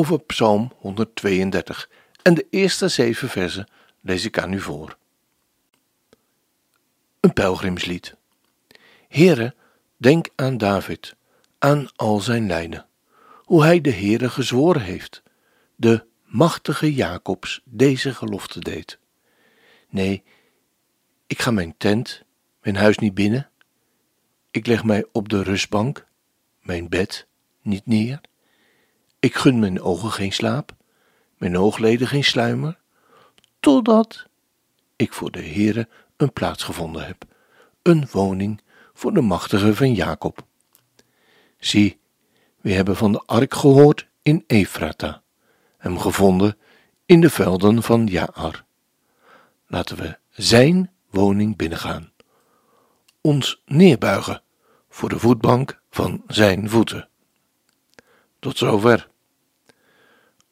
over Psalm 132 en de eerste zeven versen lees ik aan u voor. Een pelgrimslied. Heere, denk aan David, aan al zijn lijden, hoe hij de Heere gezworen heeft, de machtige Jacobs deze gelofte deed. Nee, ik ga mijn tent, mijn huis niet binnen, ik leg mij op de rustbank, mijn bed niet neer. Ik gun mijn ogen geen slaap, mijn oogleden geen sluimer, totdat ik voor de Heere een plaats gevonden heb, een woning voor de machtige van Jacob. Zie, we hebben van de ark gehoord in Efrata, hem gevonden in de velden van Jaar. Laten we zijn woning binnengaan ons neerbuigen voor de voetbank van zijn voeten. Tot zover.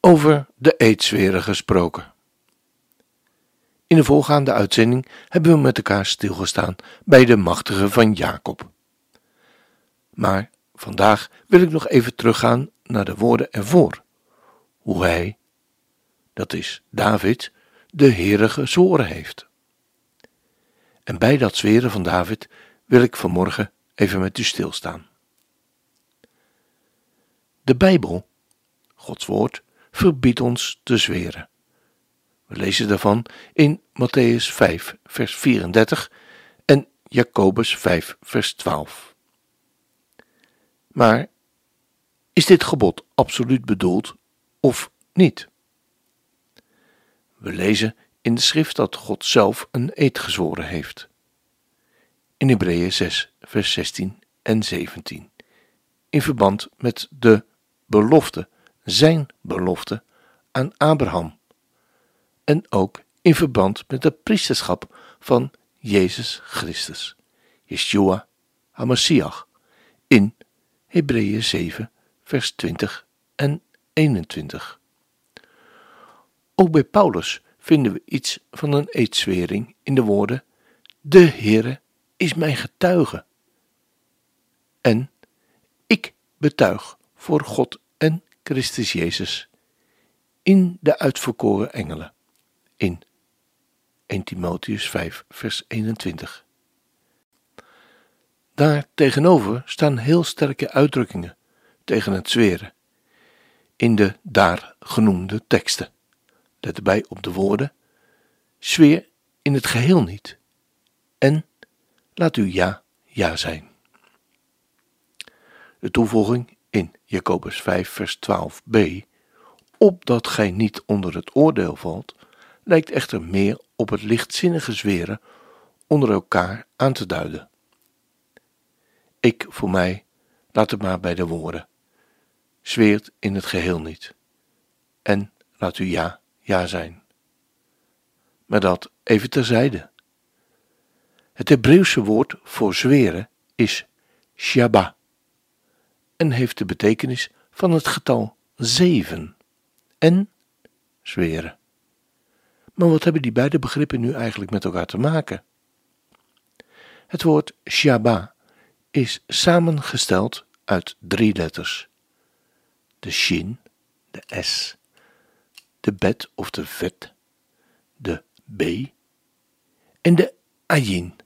Over de eedsferen gesproken. In de voorgaande uitzending hebben we met elkaar stilgestaan bij de machtige van Jacob. Maar vandaag wil ik nog even teruggaan naar de woorden ervoor. Hoe hij, dat is David, de Heere gezworen heeft. En bij dat zweren van David wil ik vanmorgen even met u stilstaan. De Bijbel, Gods woord, verbiedt ons te zweren. We lezen daarvan in Matthäus 5, vers 34 en Jacobus 5, vers 12. Maar is dit gebod absoluut bedoeld of niet? We lezen in de schrift dat God zelf een eed gezworen heeft. In Hebreeën 6, vers 16 en 17. In verband met de belofte, zijn belofte aan Abraham. En ook in verband met het priesterschap van Jezus Christus, Yeshua HaMashiach, in Hebreeën 7, vers 20 en 21. Ook bij Paulus vinden we iets van een eedswering in de woorden: De Heere is mijn getuige. En ik betuig voor God Christus Jezus in de uitverkoren engelen. In 1 Timotheus 5, vers 21. Daar tegenover staan heel sterke uitdrukkingen tegen het zweren in de daar genoemde teksten. Let erbij op de woorden: zweer in het geheel niet en laat u ja, ja zijn. De toevoeging in Jacobus 5, vers 12b, opdat gij niet onder het oordeel valt, lijkt echter meer op het lichtzinnige zweren onder elkaar aan te duiden. Ik voor mij laat het maar bij de woorden: zweert in het geheel niet, en laat u ja, ja zijn. Maar dat even terzijde. Het Hebreeuwse woord voor zweren is Shabbat en heeft de betekenis van het getal zeven en zweren. Maar wat hebben die beide begrippen nu eigenlijk met elkaar te maken? Het woord Shabbat is samengesteld uit drie letters: de shin, de s, de bet of de vet, de b en de ayin.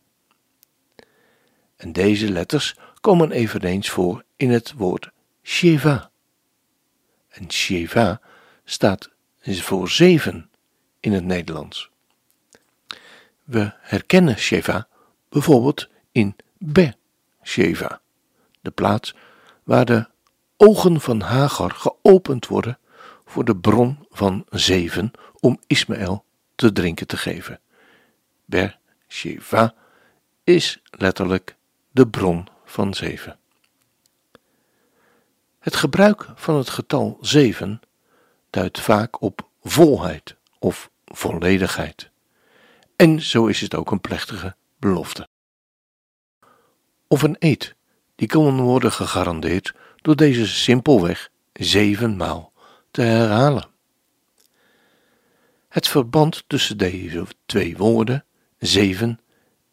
En deze letters komen eveneens voor in het woord Sheva. En Sheva staat voor zeven in het Nederlands. We herkennen Sheva bijvoorbeeld in Be Sheva, de plaats waar de ogen van Hagar geopend worden voor de bron van zeven om Ismaël te drinken te geven. Ber Sheva is letterlijk de bron van zeven. Het gebruik van het getal zeven duidt vaak op volheid of volledigheid. En zo is het ook een plechtige belofte. Of een eed, die kan worden gegarandeerd door deze simpelweg zevenmaal te herhalen. Het verband tussen deze twee woorden, zeven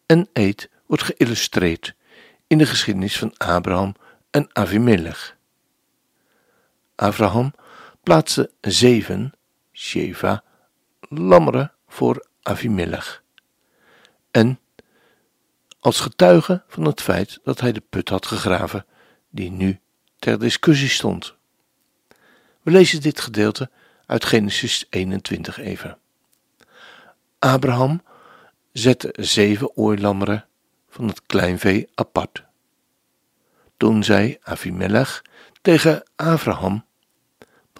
en eed, wordt geïllustreerd in de geschiedenis van Abraham en Avimelech. Abraham plaatste zeven, Sheva, lammeren voor Avimelech. En als getuige van het feit dat hij de put had gegraven die nu ter discussie stond. We lezen dit gedeelte uit Genesis 21 even. Abraham zette zeven oorlammeren van het kleinvee apart. Toen zei Avimelech tegen Abraham: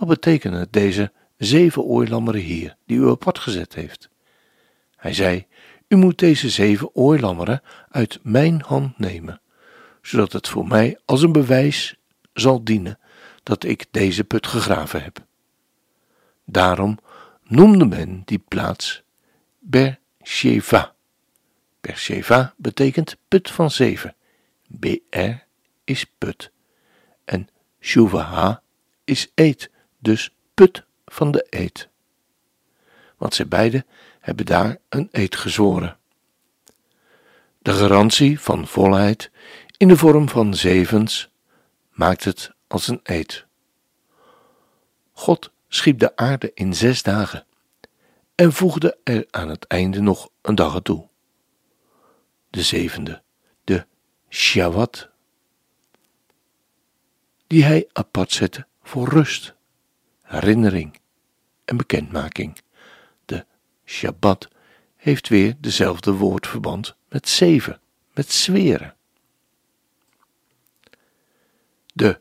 Wat betekenen deze zeven oorlammeren hier die u apart gezet heeft? Hij zei: U moet deze zeven oorlammeren uit mijn hand nemen, zodat het voor mij als een bewijs zal dienen dat ik deze put gegraven heb. Daarom noemde men die plaats Beersheva. Beersheva betekent put van zeven. BR is put. En Shuvaha is eet, dus put van de eet. Want zij beiden hebben daar een eed gezworen. De garantie van volheid in de vorm van zevens maakt het als een eed. God schiep de aarde in zes dagen en voegde er aan het einde nog een dag aan toe. De zevende, de Shabbat, die hij apart zette voor rust, herinnering en bekendmaking. De Shabbat heeft weer dezelfde woordverband met zeven, met zweren. De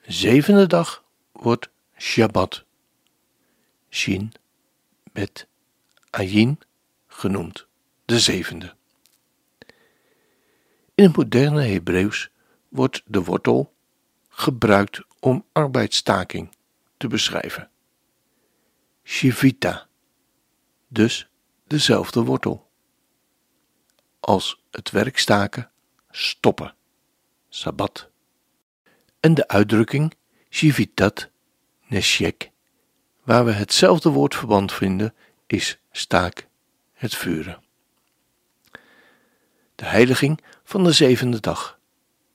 zevende dag wordt Shabbat, Shin, Bet, Ayin genoemd, de zevende. In het moderne Hebreeuws wordt de wortel gebruikt om arbeidstaking te beschrijven. Shivita, dus dezelfde wortel. Als het werk staken, stoppen, sabbat. En de uitdrukking Shivitat Neshek, waar we hetzelfde woordverband vinden, is staak het vuren. De heiliging van de zevende dag,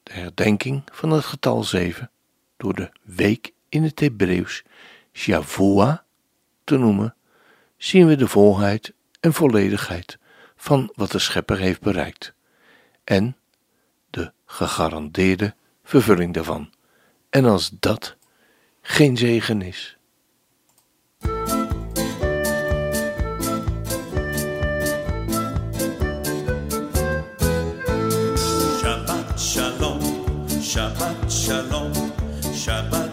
de herdenking van het getal zeven, door de week in het Hebreeuws Shavua te noemen, zien we de volheid en volledigheid van wat de Schepper heeft bereikt en de gegarandeerde vervulling daarvan. En als dat geen zegen is. Shabbat shalom, Shabbat shalom, Shabbat,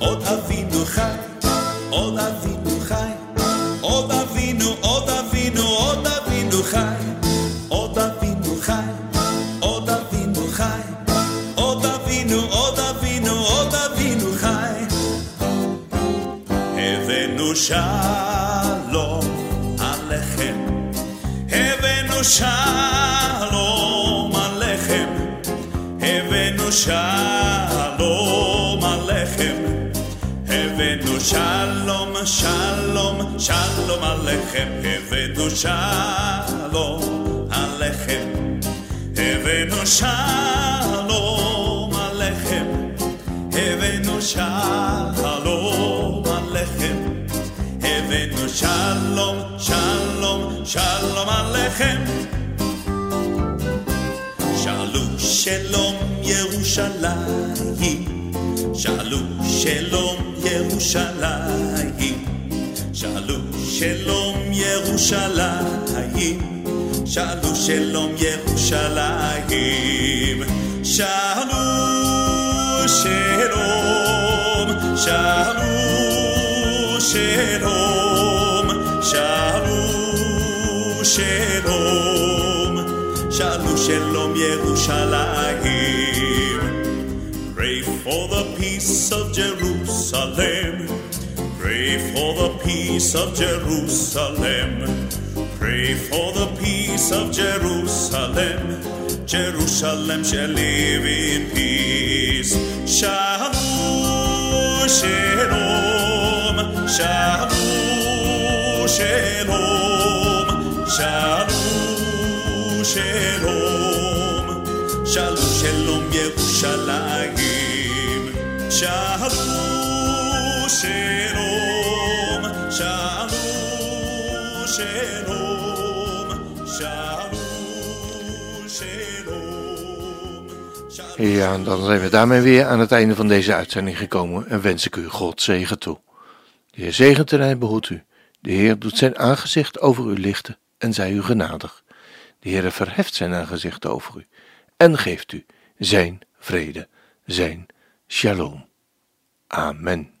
Od Avinu chai, Od Avinu chai. Od Avinu, Od Avinu, Od Avinu chai. Od Avinu chai, Od Avinu chai. Od Avinu, Od Avinu, Od Avinu chai. הבאנו שלום עליכם, הבאנו שלום עליכם, הבאנו שלום שלום, שלום, שלום עליכם, הבאנו שלום עליכם, הבאנו שלום עליכם. הבאנו שלום עליכם, הבאנו שלום, שלום Shalom Alechem. Shalu Shalom Yerushalayim. Shalom, shalom, Yerushalayim. Shalom, shalom, Yerushalayim. Shalom, shalom, Yerushalayim. Shalom, shalom, shalom, shalom, shalom, shalom, shalom, shalom, Yerushalayim. Pray for the Pray for the peace of Jerusalem. Pray for the peace of Jerusalem. Jerusalem shall live in peace. Shalom, shalom, shalom, shalom, shalom, shalom, shalom, shalom, Yerushalayim. Shalom, shalom, Ja, dan zijn we daarmee weer aan het einde van deze uitzending gekomen en wens ik u God zegen toe. De Heer zegent en hij behoedt u. De Heer doet zijn aangezicht over u lichten en zij u genadig. De Heer verheft zijn aangezicht over u en geeft u zijn vrede, zijn shalom. Amen.